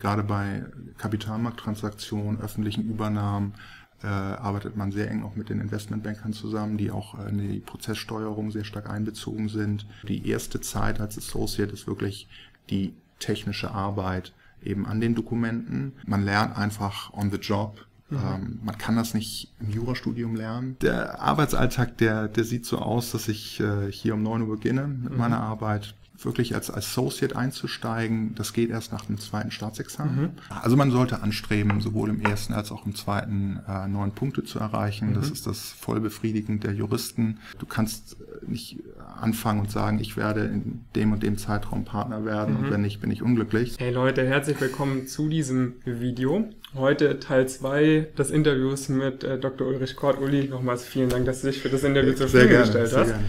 Gerade bei Kapitalmarkttransaktionen, öffentlichen Übernahmen äh, arbeitet man sehr eng auch mit den Investmentbankern zusammen, die auch in die Prozesssteuerung sehr stark einbezogen sind. Die erste Zeit als Associate ist wirklich die technische Arbeit eben an den Dokumenten. Man lernt einfach on the job. Mhm. Ähm, man kann das nicht im Jurastudium lernen. Der Arbeitsalltag, der, der sieht so aus, dass ich äh, hier um neun Uhr beginne mit mhm. meiner Arbeit wirklich als Associate einzusteigen, das geht erst nach dem zweiten Staatsexamen. Mhm. Also man sollte anstreben, sowohl im ersten als auch im zweiten äh, neun Punkte zu erreichen. Mhm. Das ist das Vollbefriedigend der Juristen. Du kannst äh, nicht anfangen und sagen, ich werde in dem und dem Zeitraum Partner werden mhm. und wenn nicht, bin ich unglücklich. Hey Leute, herzlich willkommen zu diesem Video. Heute Teil 2 des Interviews mit äh, Dr. Ulrich Kort. Uli, nochmals vielen Dank, dass du dich für das Interview zur Verfügung gestellt hast. Gerne.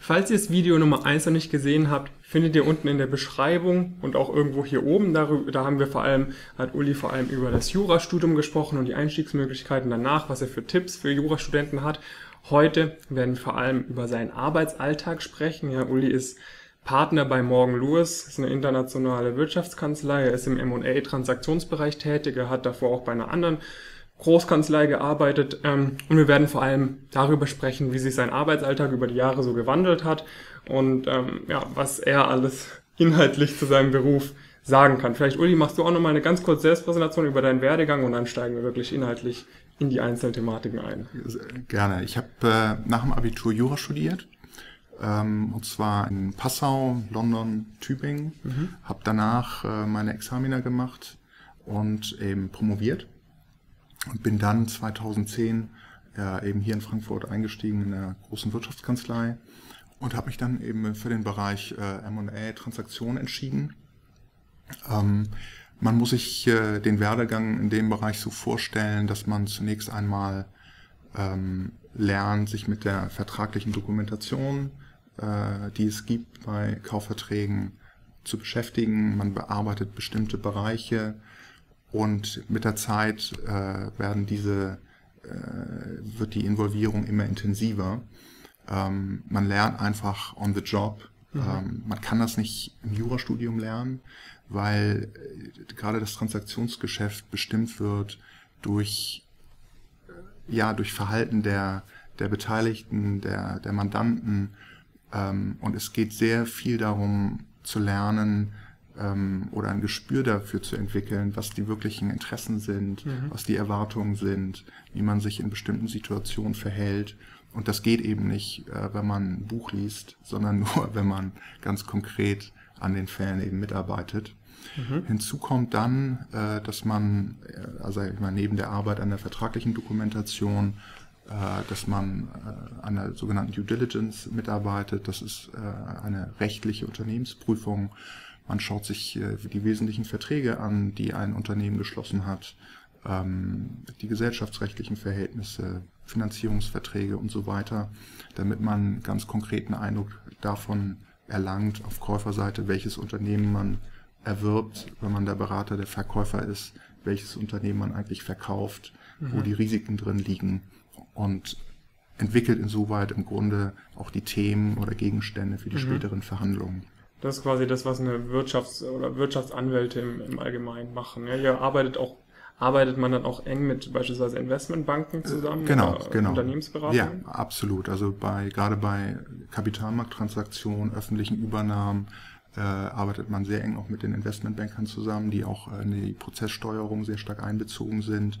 Falls ihr das Video Nummer 1 noch nicht gesehen habt, findet ihr unten in der Beschreibung und auch irgendwo hier oben. Darüber, da haben wir vor allem, hat Uli vor allem über das Jurastudium gesprochen und die Einstiegsmöglichkeiten danach, was er für Tipps für Jurastudenten hat. Heute werden wir vor allem über seinen Arbeitsalltag sprechen. Ja, Uli ist Partner bei Morgan Lewis, ist eine internationale Wirtschaftskanzlei. Er ist im M&A-Transaktionsbereich tätig. Er hat davor auch bei einer anderen Großkanzlei gearbeitet ähm, und wir werden vor allem darüber sprechen, wie sich sein Arbeitsalltag über die Jahre so gewandelt hat und ähm, ja, was er alles inhaltlich zu seinem Beruf sagen kann. Vielleicht, Uli, machst du auch noch mal eine ganz kurze Selbstpräsentation über deinen Werdegang und dann steigen wir wirklich inhaltlich in die einzelnen Thematiken ein. Gerne. Ich habe äh, nach dem Abitur Jura studiert ähm, und zwar in Passau, London, Tübingen. Mhm. Habe danach äh, meine Examina gemacht und eben promoviert und bin dann 2010 ja, eben hier in Frankfurt eingestiegen in der großen Wirtschaftskanzlei und habe mich dann eben für den Bereich äh, M&A Transaktionen entschieden. Ähm, man muss sich äh, den Werdegang in dem Bereich so vorstellen, dass man zunächst einmal ähm, lernt, sich mit der vertraglichen Dokumentation, äh, die es gibt bei Kaufverträgen, zu beschäftigen. Man bearbeitet bestimmte Bereiche und mit der Zeit äh, werden diese, äh, wird die Involvierung immer intensiver. Ähm, man lernt einfach on the job. Mhm. Ähm, man kann das nicht im Jurastudium lernen, weil äh, gerade das Transaktionsgeschäft bestimmt wird durch, äh, ja, durch Verhalten der, der Beteiligten, der, der Mandanten. Ähm, und es geht sehr viel darum zu lernen, ähm, oder ein Gespür dafür zu entwickeln, was die wirklichen Interessen sind, mhm. was die Erwartungen sind, wie man sich in bestimmten Situationen verhält. Und das geht eben nicht, äh, wenn man ein Buch liest, sondern nur, wenn man ganz konkret an den Fällen eben mitarbeitet. Mhm. Hinzu kommt dann, äh, dass man, äh, also ich meine, neben der Arbeit an der vertraglichen Dokumentation, äh, dass man äh, an der sogenannten Due Diligence mitarbeitet. Das ist äh, eine rechtliche Unternehmensprüfung man schaut sich äh, die wesentlichen Verträge an, die ein Unternehmen geschlossen hat, ähm, die gesellschaftsrechtlichen Verhältnisse, Finanzierungsverträge und so weiter, damit man ganz konkreten Eindruck davon erlangt, auf Käuferseite, welches Unternehmen man erwirbt, wenn man der Berater der Verkäufer ist, welches Unternehmen man eigentlich verkauft, mhm. wo die Risiken drin liegen und entwickelt insoweit im Grunde auch die Themen oder Gegenstände für die mhm. späteren Verhandlungen. Das ist quasi das, was eine Wirtschafts- oder Wirtschaftsanwälte im, im Allgemeinen machen. Ja, hier arbeitet auch arbeitet man dann auch eng mit beispielsweise Investmentbanken zusammen genau, genau. Unternehmensberatung? Ja, absolut. Also bei gerade bei Kapitalmarkttransaktionen, öffentlichen Übernahmen äh, arbeitet man sehr eng auch mit den Investmentbankern zusammen, die auch in die Prozesssteuerung sehr stark einbezogen sind.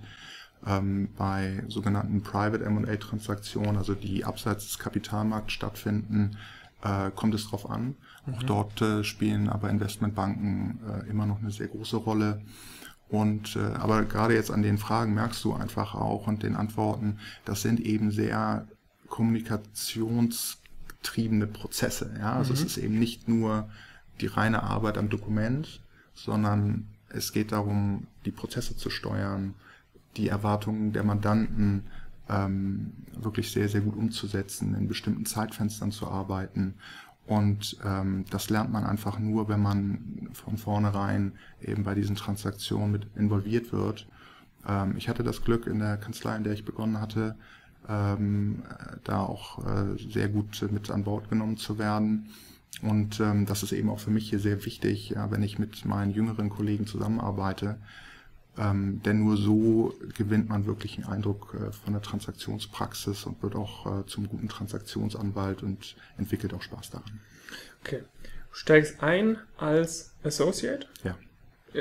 Ähm, bei sogenannten Private M&A Transaktionen, also die abseits des Kapitalmarkts stattfinden, äh, kommt es drauf an. Mhm. Auch dort äh, spielen aber Investmentbanken äh, immer noch eine sehr große Rolle. Und äh, aber gerade jetzt an den Fragen merkst du einfach auch und den Antworten, das sind eben sehr kommunikationstriebene Prozesse. Ja? Also mhm. es ist eben nicht nur die reine Arbeit am Dokument, sondern es geht darum, die Prozesse zu steuern, die Erwartungen der Mandanten ähm, wirklich sehr, sehr gut umzusetzen, in bestimmten Zeitfenstern zu arbeiten. Und ähm, das lernt man einfach nur, wenn man von vornherein eben bei diesen Transaktionen mit involviert wird. Ähm, ich hatte das Glück in der Kanzlei, in der ich begonnen hatte, ähm, da auch äh, sehr gut mit an Bord genommen zu werden. Und ähm, das ist eben auch für mich hier sehr wichtig, ja, wenn ich mit meinen jüngeren Kollegen zusammenarbeite. Ähm, denn nur so gewinnt man wirklich einen Eindruck äh, von der Transaktionspraxis und wird auch äh, zum guten Transaktionsanwalt und entwickelt auch Spaß daran. Okay. Du steigst ein als Associate? Ja.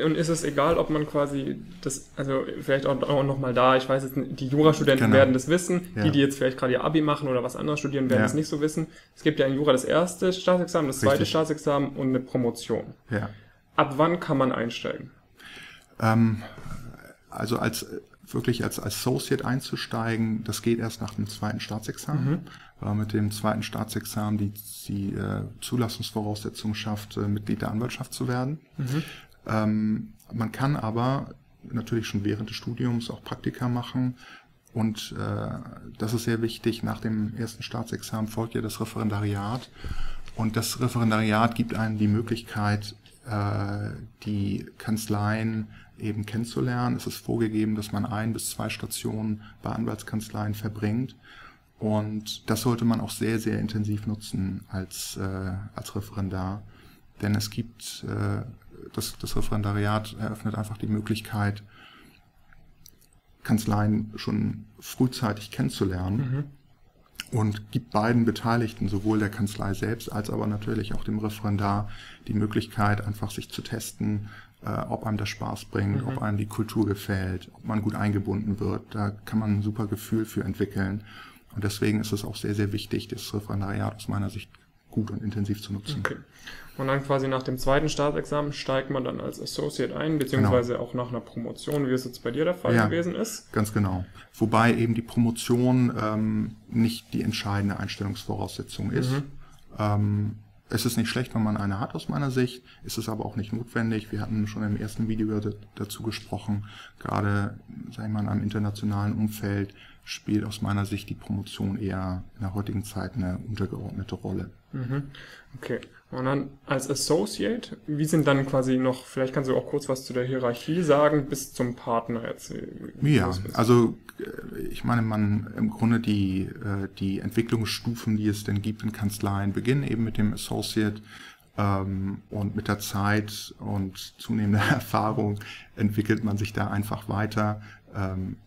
Und ist es egal, ob man quasi das, also vielleicht auch, auch nochmal da, ich weiß jetzt, die Jurastudenten genau. werden das wissen, ja. die, die jetzt vielleicht gerade ihr Abi machen oder was anderes studieren, werden es ja. nicht so wissen. Es gibt ja in Jura das erste Staatsexamen, das zweite Richtig. Staatsexamen und eine Promotion. Ja. Ab wann kann man einsteigen? Ähm, also als wirklich als Associate einzusteigen, das geht erst nach dem zweiten Staatsexamen. Mhm. Äh, mit dem zweiten Staatsexamen die, die äh, Zulassungsvoraussetzung schafft, äh, Mitglied der Anwaltschaft zu werden. Mhm. Ähm, man kann aber natürlich schon während des Studiums auch Praktika machen. Und äh, das ist sehr wichtig. Nach dem ersten Staatsexamen folgt ja das Referendariat. Und das Referendariat gibt einem die Möglichkeit, äh, die Kanzleien eben kennenzulernen. Es ist vorgegeben, dass man ein bis zwei Stationen bei Anwaltskanzleien verbringt. Und das sollte man auch sehr, sehr intensiv nutzen als, äh, als Referendar. Denn es gibt äh, das, das Referendariat eröffnet einfach die Möglichkeit, Kanzleien schon frühzeitig kennenzulernen mhm. Und gibt beiden Beteiligten, sowohl der Kanzlei selbst als aber natürlich auch dem Referendar, die Möglichkeit, einfach sich zu testen, äh, ob einem das Spaß bringt, mhm. ob einem die Kultur gefällt, ob man gut eingebunden wird. Da kann man ein super Gefühl für entwickeln. Und deswegen ist es auch sehr, sehr wichtig, das Referendariat aus meiner Sicht gut und intensiv zu nutzen. Okay. Und dann quasi nach dem zweiten Staatsexamen steigt man dann als Associate ein, beziehungsweise genau. auch nach einer Promotion, wie es jetzt bei dir der Fall ja, gewesen ist. Ganz genau. Wobei eben die Promotion ähm, nicht die entscheidende Einstellungsvoraussetzung ist. Mhm. Ähm, es ist nicht schlecht, wenn man eine hat aus meiner Sicht, ist es aber auch nicht notwendig. Wir hatten schon im ersten Video dazu gesprochen, gerade sag ich mal, in einem internationalen Umfeld spielt aus meiner Sicht die Promotion eher in der heutigen Zeit eine untergeordnete Rolle. Mhm. Okay. Und dann als Associate, wie sind dann quasi noch, vielleicht kannst du auch kurz was zu der Hierarchie sagen, bis zum Partner jetzt. Ja, also äh, ich meine, man im Grunde die, äh, die Entwicklungsstufen, die es denn gibt in Kanzleien, beginnen eben mit dem Associate ähm, und mit der Zeit und zunehmender Erfahrung entwickelt man sich da einfach weiter. Ähm,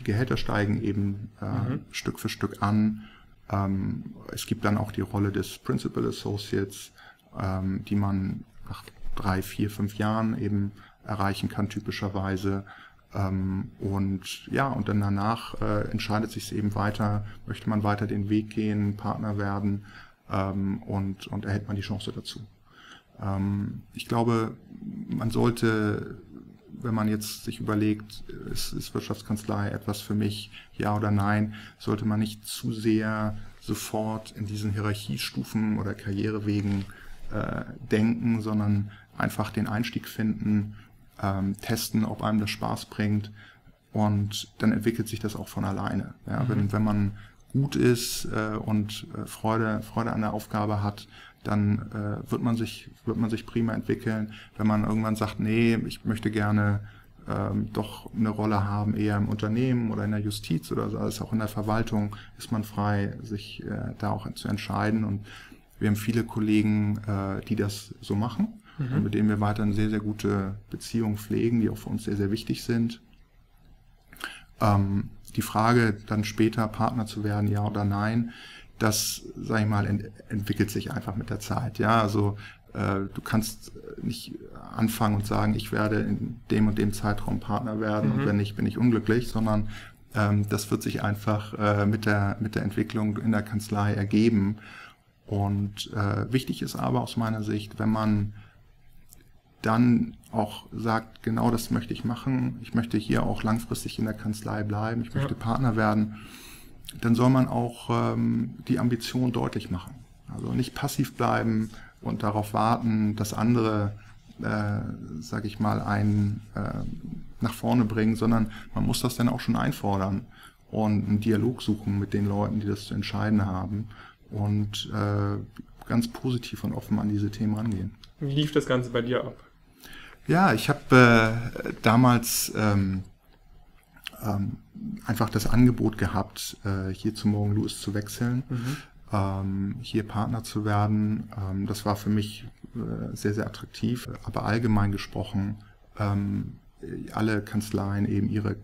die Gehälter steigen eben äh, mhm. Stück für Stück an. Ähm, es gibt dann auch die Rolle des Principal Associates, ähm, die man nach drei, vier, fünf Jahren eben erreichen kann, typischerweise. Ähm, und ja, und dann danach äh, entscheidet sich eben weiter, möchte man weiter den Weg gehen, Partner werden ähm, und, und erhält man die Chance dazu. Ähm, ich glaube, man sollte, wenn man jetzt sich überlegt, ist, ist Wirtschaftskanzlei etwas für mich, ja oder nein, sollte man nicht zu sehr sofort in diesen Hierarchiestufen oder Karrierewegen äh, denken, sondern einfach den Einstieg finden, ähm, testen, ob einem das Spaß bringt und dann entwickelt sich das auch von alleine. Ja, mhm. wenn, wenn man gut ist äh, und äh, Freude, Freude an der Aufgabe hat, dann äh, wird man sich wird man sich prima entwickeln. Wenn man irgendwann sagt, nee, ich möchte gerne ähm, doch eine Rolle haben, eher im Unternehmen oder in der Justiz oder so, also auch in der Verwaltung, ist man frei, sich äh, da auch zu entscheiden. Und wir haben viele Kollegen, äh, die das so machen mhm. und mit denen wir weiterhin sehr, sehr gute Beziehungen pflegen, die auch für uns sehr, sehr wichtig sind. Ähm, die Frage, dann später Partner zu werden, ja oder nein, das, sag ich mal, ent entwickelt sich einfach mit der Zeit. Ja, also äh, du kannst nicht anfangen und sagen, ich werde in dem und dem Zeitraum Partner werden mhm. und wenn nicht, bin ich unglücklich, sondern ähm, das wird sich einfach äh, mit der mit der Entwicklung in der Kanzlei ergeben. Und äh, wichtig ist aber aus meiner Sicht, wenn man dann auch sagt, genau das möchte ich machen, ich möchte hier auch langfristig in der Kanzlei bleiben, ich möchte ja. Partner werden, dann soll man auch ähm, die Ambition deutlich machen. Also nicht passiv bleiben und darauf warten, dass andere, äh, sag ich mal, einen äh, nach vorne bringen, sondern man muss das dann auch schon einfordern und einen Dialog suchen mit den Leuten, die das zu entscheiden haben und äh, ganz positiv und offen an diese Themen rangehen. Wie lief das Ganze bei dir ab? Ja, ich habe äh, damals ähm, ähm, einfach das Angebot gehabt, äh, hier zu Morgan Lewis zu wechseln. Mhm. ähm, hier Partner zu werden. Ähm, das war für mich äh, sehr, sehr attraktiv. Aber allgemein gesprochen, ähm, alle Kanzleien eben ihre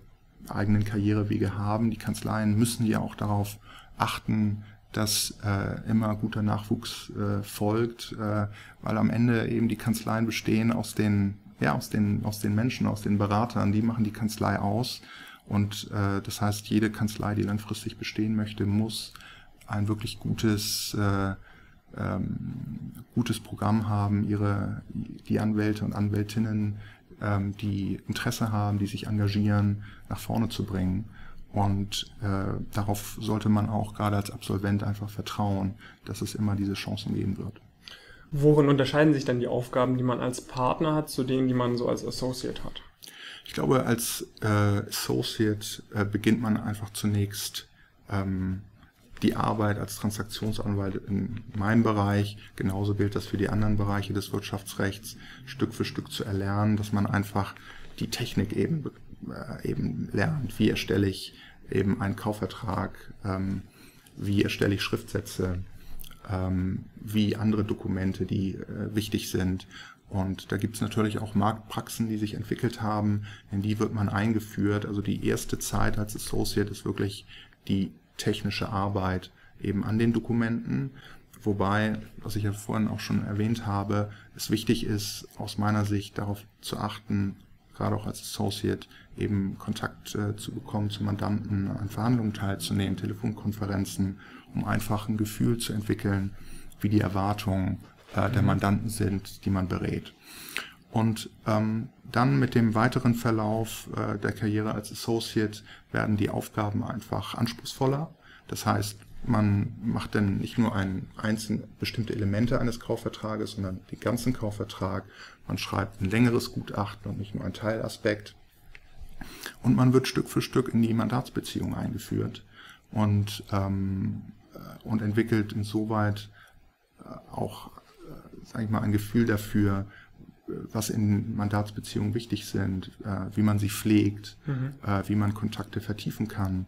eigenen Karrierewege haben. Die Kanzleien müssen ja auch darauf achten, dass äh, immer guter Nachwuchs äh, folgt, äh, weil am Ende eben die Kanzleien bestehen aus den, ja, aus den, aus den Menschen, aus den Beratern, die machen die Kanzlei aus. Und äh, das heißt, jede Kanzlei, die langfristig bestehen möchte, muss ein wirklich gutes, äh, ähm, gutes Programm haben, ihre, die Anwälte und Anwältinnen, ähm, die Interesse haben, die sich engagieren, nach vorne zu bringen. Und äh, darauf sollte man auch gerade als Absolvent einfach vertrauen, dass es immer diese Chancen geben wird. Worin unterscheiden sich dann die Aufgaben, die man als Partner hat, zu denen, die man so als Associate hat? Ich glaube, als äh, Associate äh, beginnt man einfach zunächst ähm, die Arbeit als Transaktionsanwalt in meinem Bereich, genauso gilt das für die anderen Bereiche des Wirtschaftsrechts, Stück für Stück zu erlernen, dass man einfach die Technik eben, äh, eben lernt. Wie erstelle ich eben einen Kaufvertrag, ähm, wie erstelle ich Schriftsätze, ähm, wie andere Dokumente, die äh, wichtig sind. Und da gibt es natürlich auch Marktpraxen, die sich entwickelt haben, in die wird man eingeführt. Also die erste Zeit als Associate ist wirklich die technische Arbeit eben an den Dokumenten. Wobei, was ich ja vorhin auch schon erwähnt habe, es wichtig ist, aus meiner Sicht darauf zu achten, gerade auch als Associate, eben Kontakt äh, zu bekommen zu Mandanten, an Verhandlungen teilzunehmen, Telefonkonferenzen, um einfach ein Gefühl zu entwickeln, wie die Erwartungen äh, der mhm. Mandanten sind, die man berät. Und ähm, dann mit dem weiteren Verlauf äh, der Karriere als Associate werden die Aufgaben einfach anspruchsvoller. Das heißt, man macht dann nicht nur ein einzelne bestimmte Elemente eines Kaufvertrages, sondern den ganzen Kaufvertrag. Man schreibt ein längeres Gutachten und nicht nur ein Teilaspekt. Und man wird Stück für Stück in die Mandatsbeziehung eingeführt und, ähm, äh, und entwickelt insoweit äh, auch, sage ich mal, ein Gefühl dafür, was in Mandatsbeziehungen wichtig sind, äh, wie man sie pflegt, mhm. äh, wie man Kontakte vertiefen kann.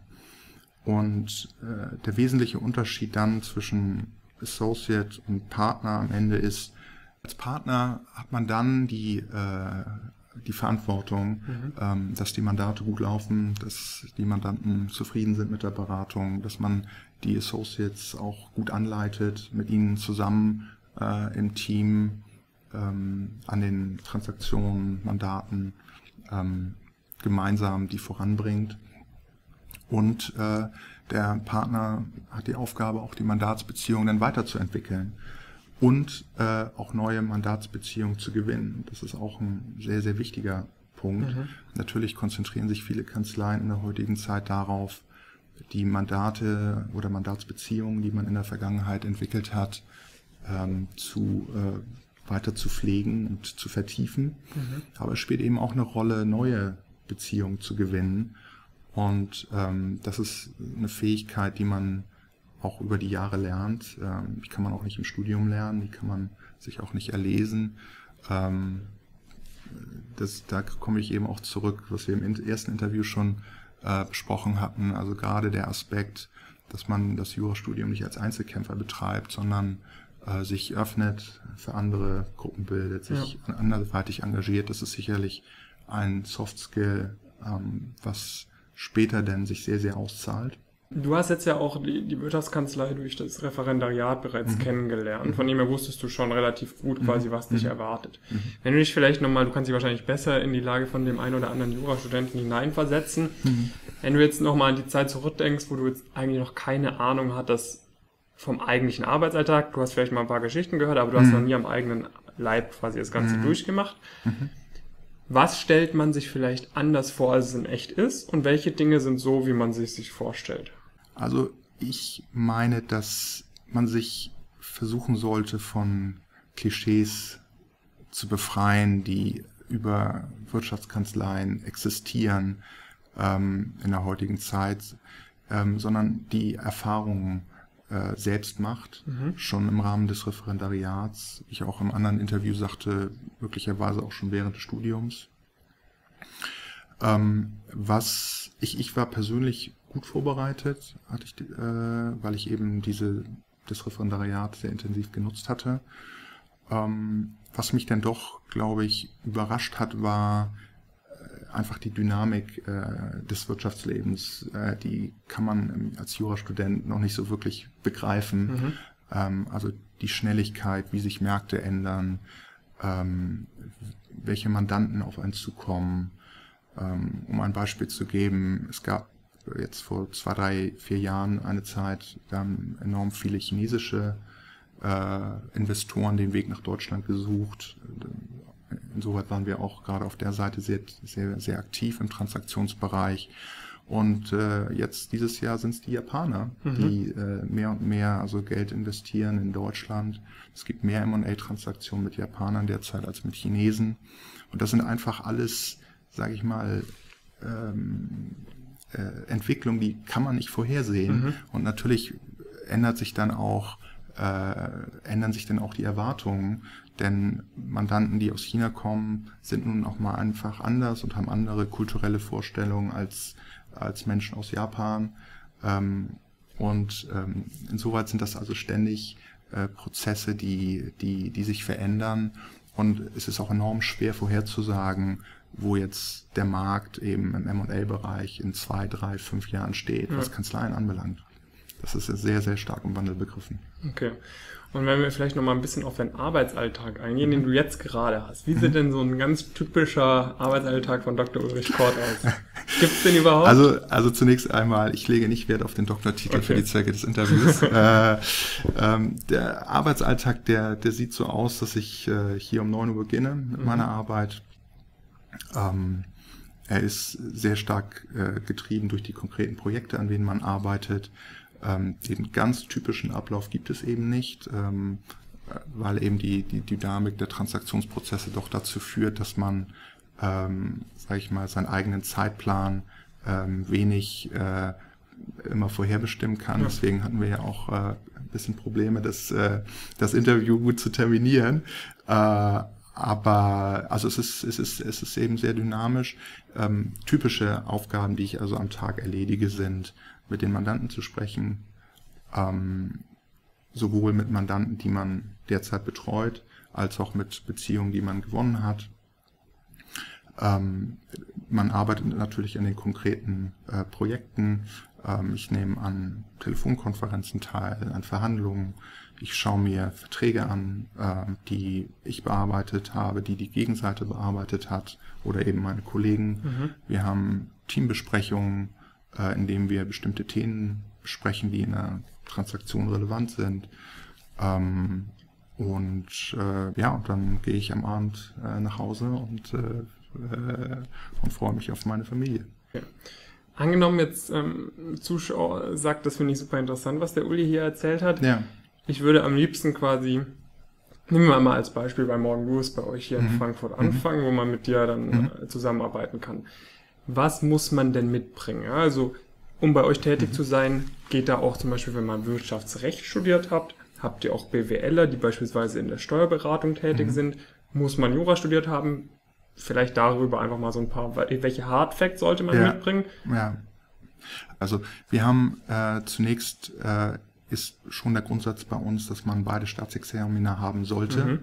Und äh, der wesentliche Unterschied dann zwischen Associate und Partner am Ende ist, als Partner hat man dann die, äh, die Verantwortung, mhm. ähm, dass die Mandate gut laufen, dass die Mandanten zufrieden sind mit der Beratung, dass man die Associates auch gut anleitet, mit ihnen zusammen äh, im Team ähm, an den Transaktionen, Mandaten ähm, gemeinsam die voranbringt. Und äh, der Partner hat die Aufgabe, auch die Mandatsbeziehungen dann weiterzuentwickeln und äh, auch neue Mandatsbeziehungen zu gewinnen. Das ist auch ein sehr, sehr wichtiger Punkt. Mhm. Natürlich konzentrieren sich viele Kanzleien in der heutigen Zeit darauf, die Mandate oder Mandatsbeziehungen, die man in der Vergangenheit entwickelt hat, ähm, zu äh, weiter zu pflegen und zu vertiefen. Mhm. Aber es spielt eben auch eine Rolle, neue Beziehungen zu gewinnen. Und ähm, das ist eine Fähigkeit, die man auch über die Jahre lernt. Ähm, die kann man auch nicht im Studium lernen, die kann man sich auch nicht erlesen. Ähm, das, da komme ich eben auch zurück, was wir im ersten Interview schon äh, besprochen hatten. Also gerade der Aspekt, dass man das Jurastudium nicht als Einzelkämpfer betreibt, sondern äh, sich öffnet, für andere Gruppen bildet, sich ja. anderweitig engagiert. Das ist sicherlich ein Soft Skill, ähm, was später denn sich sehr, sehr auszahlt. Du hast jetzt ja auch die, die Wirtschaftskanzlei durch das Referendariat bereits mhm. kennengelernt. Von dem her wusstest du schon relativ gut mhm. quasi, was dich mhm. erwartet. Mhm. Wenn du dich vielleicht nochmal, du kannst dich wahrscheinlich besser in die Lage von dem einen oder anderen Jurastudenten hineinversetzen. Mhm. Wenn du jetzt nochmal an die Zeit zurückdenkst, wo du jetzt eigentlich noch keine Ahnung hattest, vom eigentlichen Arbeitsalltag. Du hast vielleicht mal ein paar Geschichten gehört, aber du hast mhm. noch nie am eigenen Leib quasi das Ganze mhm. durchgemacht. Mhm. Was stellt man sich vielleicht anders vor, als es in echt ist? Und welche Dinge sind so, wie man sich sich vorstellt? Also ich meine, dass man sich versuchen sollte, von Klischees zu befreien, die über Wirtschaftskanzleien existieren ähm, in der heutigen Zeit, ähm, sondern die Erfahrungen äh, selbst macht, mhm. schon im Rahmen des Referendariats, ich auch im anderen Interview sagte, möglicherweise auch schon während des Studiums. Ähm, was ich, ich war persönlich gut vorbereitet, hatte ich, äh, weil ich eben diese das Referendariat sehr intensiv genutzt hatte. Ähm, was mich dann doch, glaube ich, überrascht hat, war einfach die Dynamik äh, des Wirtschaftslebens. Äh, die kann man als Jurastudent noch nicht so wirklich begreifen. Mhm. Ähm, also die Schnelligkeit, wie sich Märkte ändern, ähm, welche Mandanten auf einen zukommen. Ähm, um ein Beispiel zu geben, es gab jetzt vor zwei, drei, vier Jahren eine Zeit, da haben enorm viele chinesische äh, Investoren den Weg nach Deutschland gesucht. Insoweit waren wir auch gerade auf der Seite sehr, sehr, sehr aktiv im Transaktionsbereich. Und äh, jetzt dieses Jahr sind es die Japaner, mhm. die äh, mehr und mehr also Geld investieren in Deutschland. Es gibt mehr M&A-Transaktionen mit Japanern derzeit als mit Chinesen. Und das sind einfach alles, sage ich mal, ähm, äh, Entwicklungen, die kann man nicht vorhersehen. Mhm. Und natürlich ändert sich dann auch äh, ändern sich dann auch die Erwartungen, denn Mandanten, die aus China kommen, sind nun auch mal einfach anders und haben andere kulturelle Vorstellungen als, als Menschen aus Japan. Ähm, und ähm, insoweit sind das also ständig äh, Prozesse, die, die, die sich verändern. Und es ist auch enorm schwer vorherzusagen, wo jetzt der Markt eben im M&A-Bereich in zwei, drei, fünf Jahren steht, ja. was Kanzleien anbelangt. Das ist sehr, sehr stark im Wandel begriffen. Okay. Und wenn wir vielleicht noch mal ein bisschen auf deinen Arbeitsalltag eingehen, den du jetzt gerade hast. Wie sieht denn so ein ganz typischer Arbeitsalltag von Dr. Ulrich Kort aus? Gibt es den überhaupt? Also, also zunächst einmal, ich lege nicht Wert auf den Doktortitel okay. für die Zwecke des Interviews. äh, ähm, der Arbeitsalltag, der, der sieht so aus, dass ich äh, hier um neun Uhr beginne mit mhm. meiner Arbeit ähm, er ist sehr stark äh, getrieben durch die konkreten Projekte, an denen man arbeitet. Ähm, den ganz typischen Ablauf gibt es eben nicht, ähm, weil eben die, die Dynamik der Transaktionsprozesse doch dazu führt, dass man, ähm, sage ich mal, seinen eigenen Zeitplan ähm, wenig äh, immer vorherbestimmen kann. Ja. Deswegen hatten wir ja auch äh, ein bisschen Probleme, das, äh, das Interview gut zu terminieren. Äh, aber also es ist, es ist, es ist eben sehr dynamisch. Ähm, typische Aufgaben, die ich also am Tag erledige, sind mit den Mandanten zu sprechen, ähm, sowohl mit Mandanten, die man derzeit betreut, als auch mit Beziehungen, die man gewonnen hat. Ähm, man arbeitet natürlich an den konkreten äh, Projekten. Ähm, ich nehme an Telefonkonferenzen teil, an Verhandlungen, ich schaue mir Verträge an, äh, die ich bearbeitet habe, die die Gegenseite bearbeitet hat oder eben meine Kollegen. Mhm. Wir haben Teambesprechungen, äh, in denen wir bestimmte Themen besprechen, die in einer Transaktion relevant sind. Ähm, und äh, ja, und dann gehe ich am Abend äh, nach Hause und, äh, äh, und freue mich auf meine Familie. Ja. Angenommen jetzt ähm, Zuschauer sagt, das finde ich super interessant, was der Uli hier erzählt hat. Ja ich würde am liebsten quasi, nehmen wir mal als Beispiel bei Morgan Lewis bei euch hier mhm. in Frankfurt mhm. anfangen, wo man mit dir dann mhm. Äh, zusammenarbeiten kann. Was muss man denn mitbringen? Also, um bei euch tätig mhm. zu sein, geht da auch zum Beispiel, wenn man Wirtschaftsrecht studiert habt, habt ihr auch BWLer, die beispielsweise in der Steuerberatung tätig mhm. sind, muss man Jura studiert haben, vielleicht darüber einfach mal so ein paar, welche Hard Facts sollte man ja. mitbringen? Ja. Also wir haben äh, zunächst äh, ist schon der Grundsatz bei uns, dass man beide Staatsexamina haben sollte, mhm.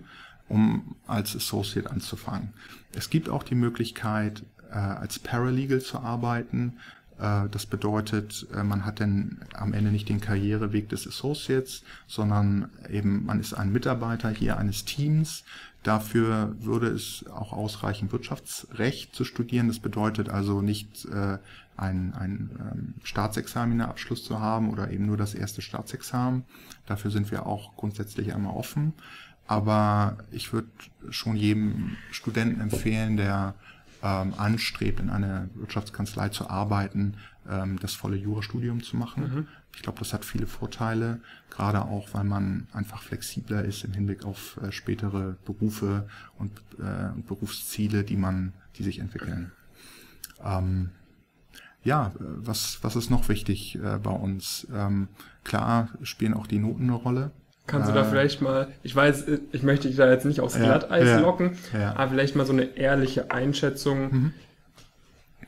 um als Associate anzufangen. Es gibt auch die Möglichkeit, als Paralegal zu arbeiten. Äh, das bedeutet, äh, man hat dann am Ende nicht den Karriereweg des Associates, sondern eben man ist ein Mitarbeiter hier eines Teams. Dafür würde es auch ausreichen, Wirtschaftsrecht zu studieren. Das bedeutet also nicht äh, ein, ein ähm, Staatsexaminerabschluss zu haben oder eben nur das erste Staatsexamen. Dafür sind wir auch grundsätzlich einmal offen. Aber ich würde schon jedem Studenten empfehlen, der ähm, anstrebt, in einer Wirtschaftskanzlei zu arbeiten, ähm, das volle Jurastudium zu machen. Mhm. Ich glaube, das hat viele Vorteile, gerade auch, weil man einfach flexibler ist im Hinblick auf äh, spätere Berufe und, äh, und Berufsziele, die man, die sich entwickeln. Ähm, ja, was, was ist noch wichtig äh, bei uns? Ähm, klar spielen auch die Noten eine Rolle. Kannst du da vielleicht mal, ich weiß, ich möchte dich da jetzt nicht aufs Glatteis ja, locken, ja. aber vielleicht mal so eine ehrliche Einschätzung. Mhm.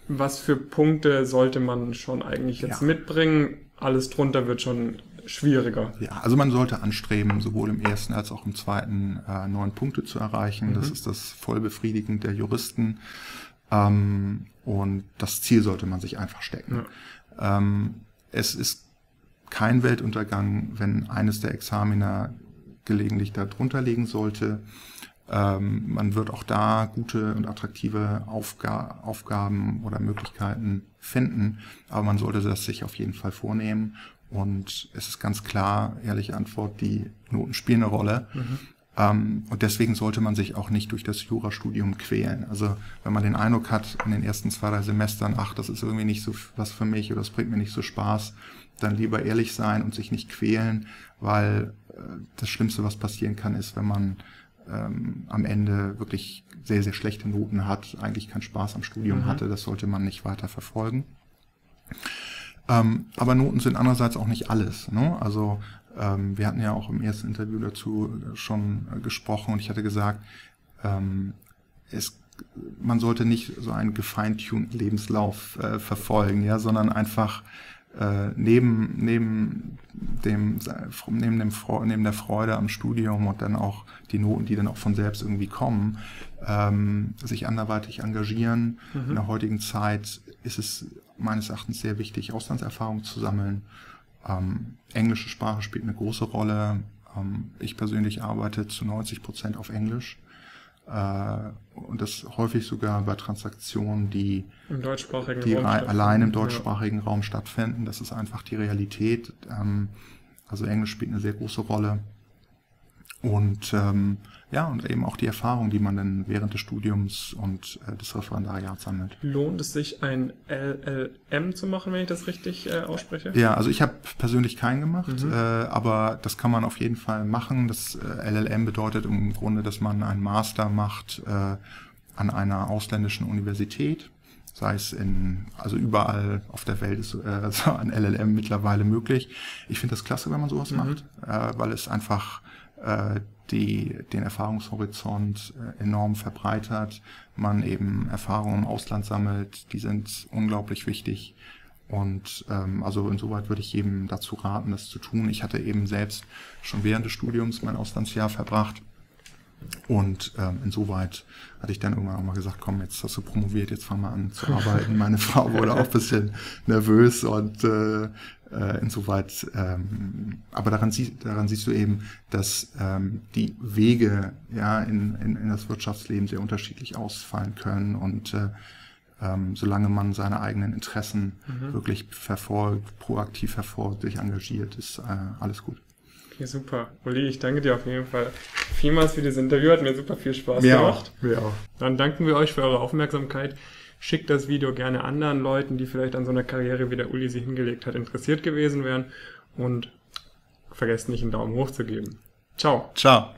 Was für Punkte sollte man schon eigentlich jetzt mitbringen? Alles drunter wird schon schwieriger. Ja, also man sollte anstreben, sowohl im ersten als auch im zweiten äh, neun Punkte zu erreichen. Mhm. Das ist das vollbefriedigend der Juristen. Ähm, und das Ziel sollte man sich einfach stecken. Ähm, es ist kein Weltuntergang, wenn eines der Examiner gelegentlich darunter liegen sollte. Ähm, man wird auch da gute und attraktive Aufga Aufgaben oder Möglichkeiten finden, aber man sollte das sich auf jeden Fall vornehmen. Und es ist ganz klar, ehrliche Antwort, die Noten spielen eine Rolle. Mhm. Ähm, und deswegen sollte man sich auch nicht durch das Jurastudium quälen. Also wenn man den Eindruck hat in den ersten zwei, drei Semestern, ach, das ist irgendwie nicht so was für mich oder das bringt mir nicht so Spaß, dann lieber ehrlich sein und sich nicht quälen, weil äh, das Schlimmste, was passieren kann, ist, wenn man ähm, am Ende wirklich sehr, sehr schlechte Noten hat, eigentlich keinen Spaß am Studium mhm. hatte. Das sollte man nicht weiter verfolgen. Ähm, aber Noten sind andererseits auch nicht alles. Ne? Also ähm, wir hatten ja auch im ersten Interview dazu schon äh, gesprochen und ich hatte gesagt, ähm, es, man sollte nicht so einen gefeintuned Lebenslauf äh, verfolgen, ja, sondern einfach äh, neben, neben, dem, neben, dem, neben der Freude am Studium und dann auch die Noten, die dann auch von selbst irgendwie kommen, ähm, sich anderweitig engagieren. Mhm. In der heutigen Zeit ist es meines Erachtens sehr wichtig, Auslandserfahrung zu sammeln. Ähm, englische Sprache spielt eine große Rolle. Ähm, ich persönlich arbeite zu 90 Prozent auf Englisch. Äh, und das häufig sogar bei Transaktionen, die, Im deutschsprachigen die allein im deutschsprachigen ja. Raum stattfinden. Das ist einfach die Realität. Ähm, also Englisch spielt eine sehr große Rolle. Und ähm, ja, und eben auch die Erfahrung, die man dann während des Studiums und äh, des Referendariats sammelt. Lohnt es sich, ein LLM zu machen, wenn ich das richtig äh, ausspreche? Ja, also ich habe persönlich keinen gemacht, mhm. äh, aber das kann man auf jeden Fall machen. Das äh, LLM bedeutet im Grunde, dass man einen Master macht äh, an einer ausländischen Universität sei es in, also überall auf der Welt ist äh, so ein LLM mittlerweile möglich. Ich finde das klasse, wenn man sowas mhm. macht, äh, weil es einfach die den Erfahrungshorizont äh, enorm verbreitert, man eben Erfahrungen im Ausland sammelt, die sind unglaublich wichtig. Und ähm, also insoweit würde ich jedem dazu raten, das zu tun. Ich hatte eben selbst schon während des Studiums mein Auslandsjahr verbracht. Und ähm, insoweit hatte ich dann irgendwann auch mal gesagt, komm, jetzt hast du promoviert, jetzt fang mal an zu arbeiten. Meine Frau wurde auch ein bisschen nervös und äh, äh, insoweit, ähm, aber daran, sie, daran siehst du eben, dass ähm, die Wege ja in, in, in das Wirtschaftsleben sehr unterschiedlich ausfallen können und äh, ähm, solange man seine eigenen Interessen mhm. wirklich verfolgt, proaktiv verfolgt, sich engagiert, ist äh, alles gut. Okay, super. Uli, ich danke dir auf jeden Fall vielmals für dieses Interview. Hat mir super viel Spaß mir gemacht. Auch. Mir auch. Dann danken wir euch für eure Aufmerksamkeit. Schickt das Video gerne anderen Leuten, die vielleicht an so einer Karriere, wie der Uli sie hingelegt hat, interessiert gewesen wären. Und vergesst nicht, einen Daumen hoch zu geben. Ciao. Ciao.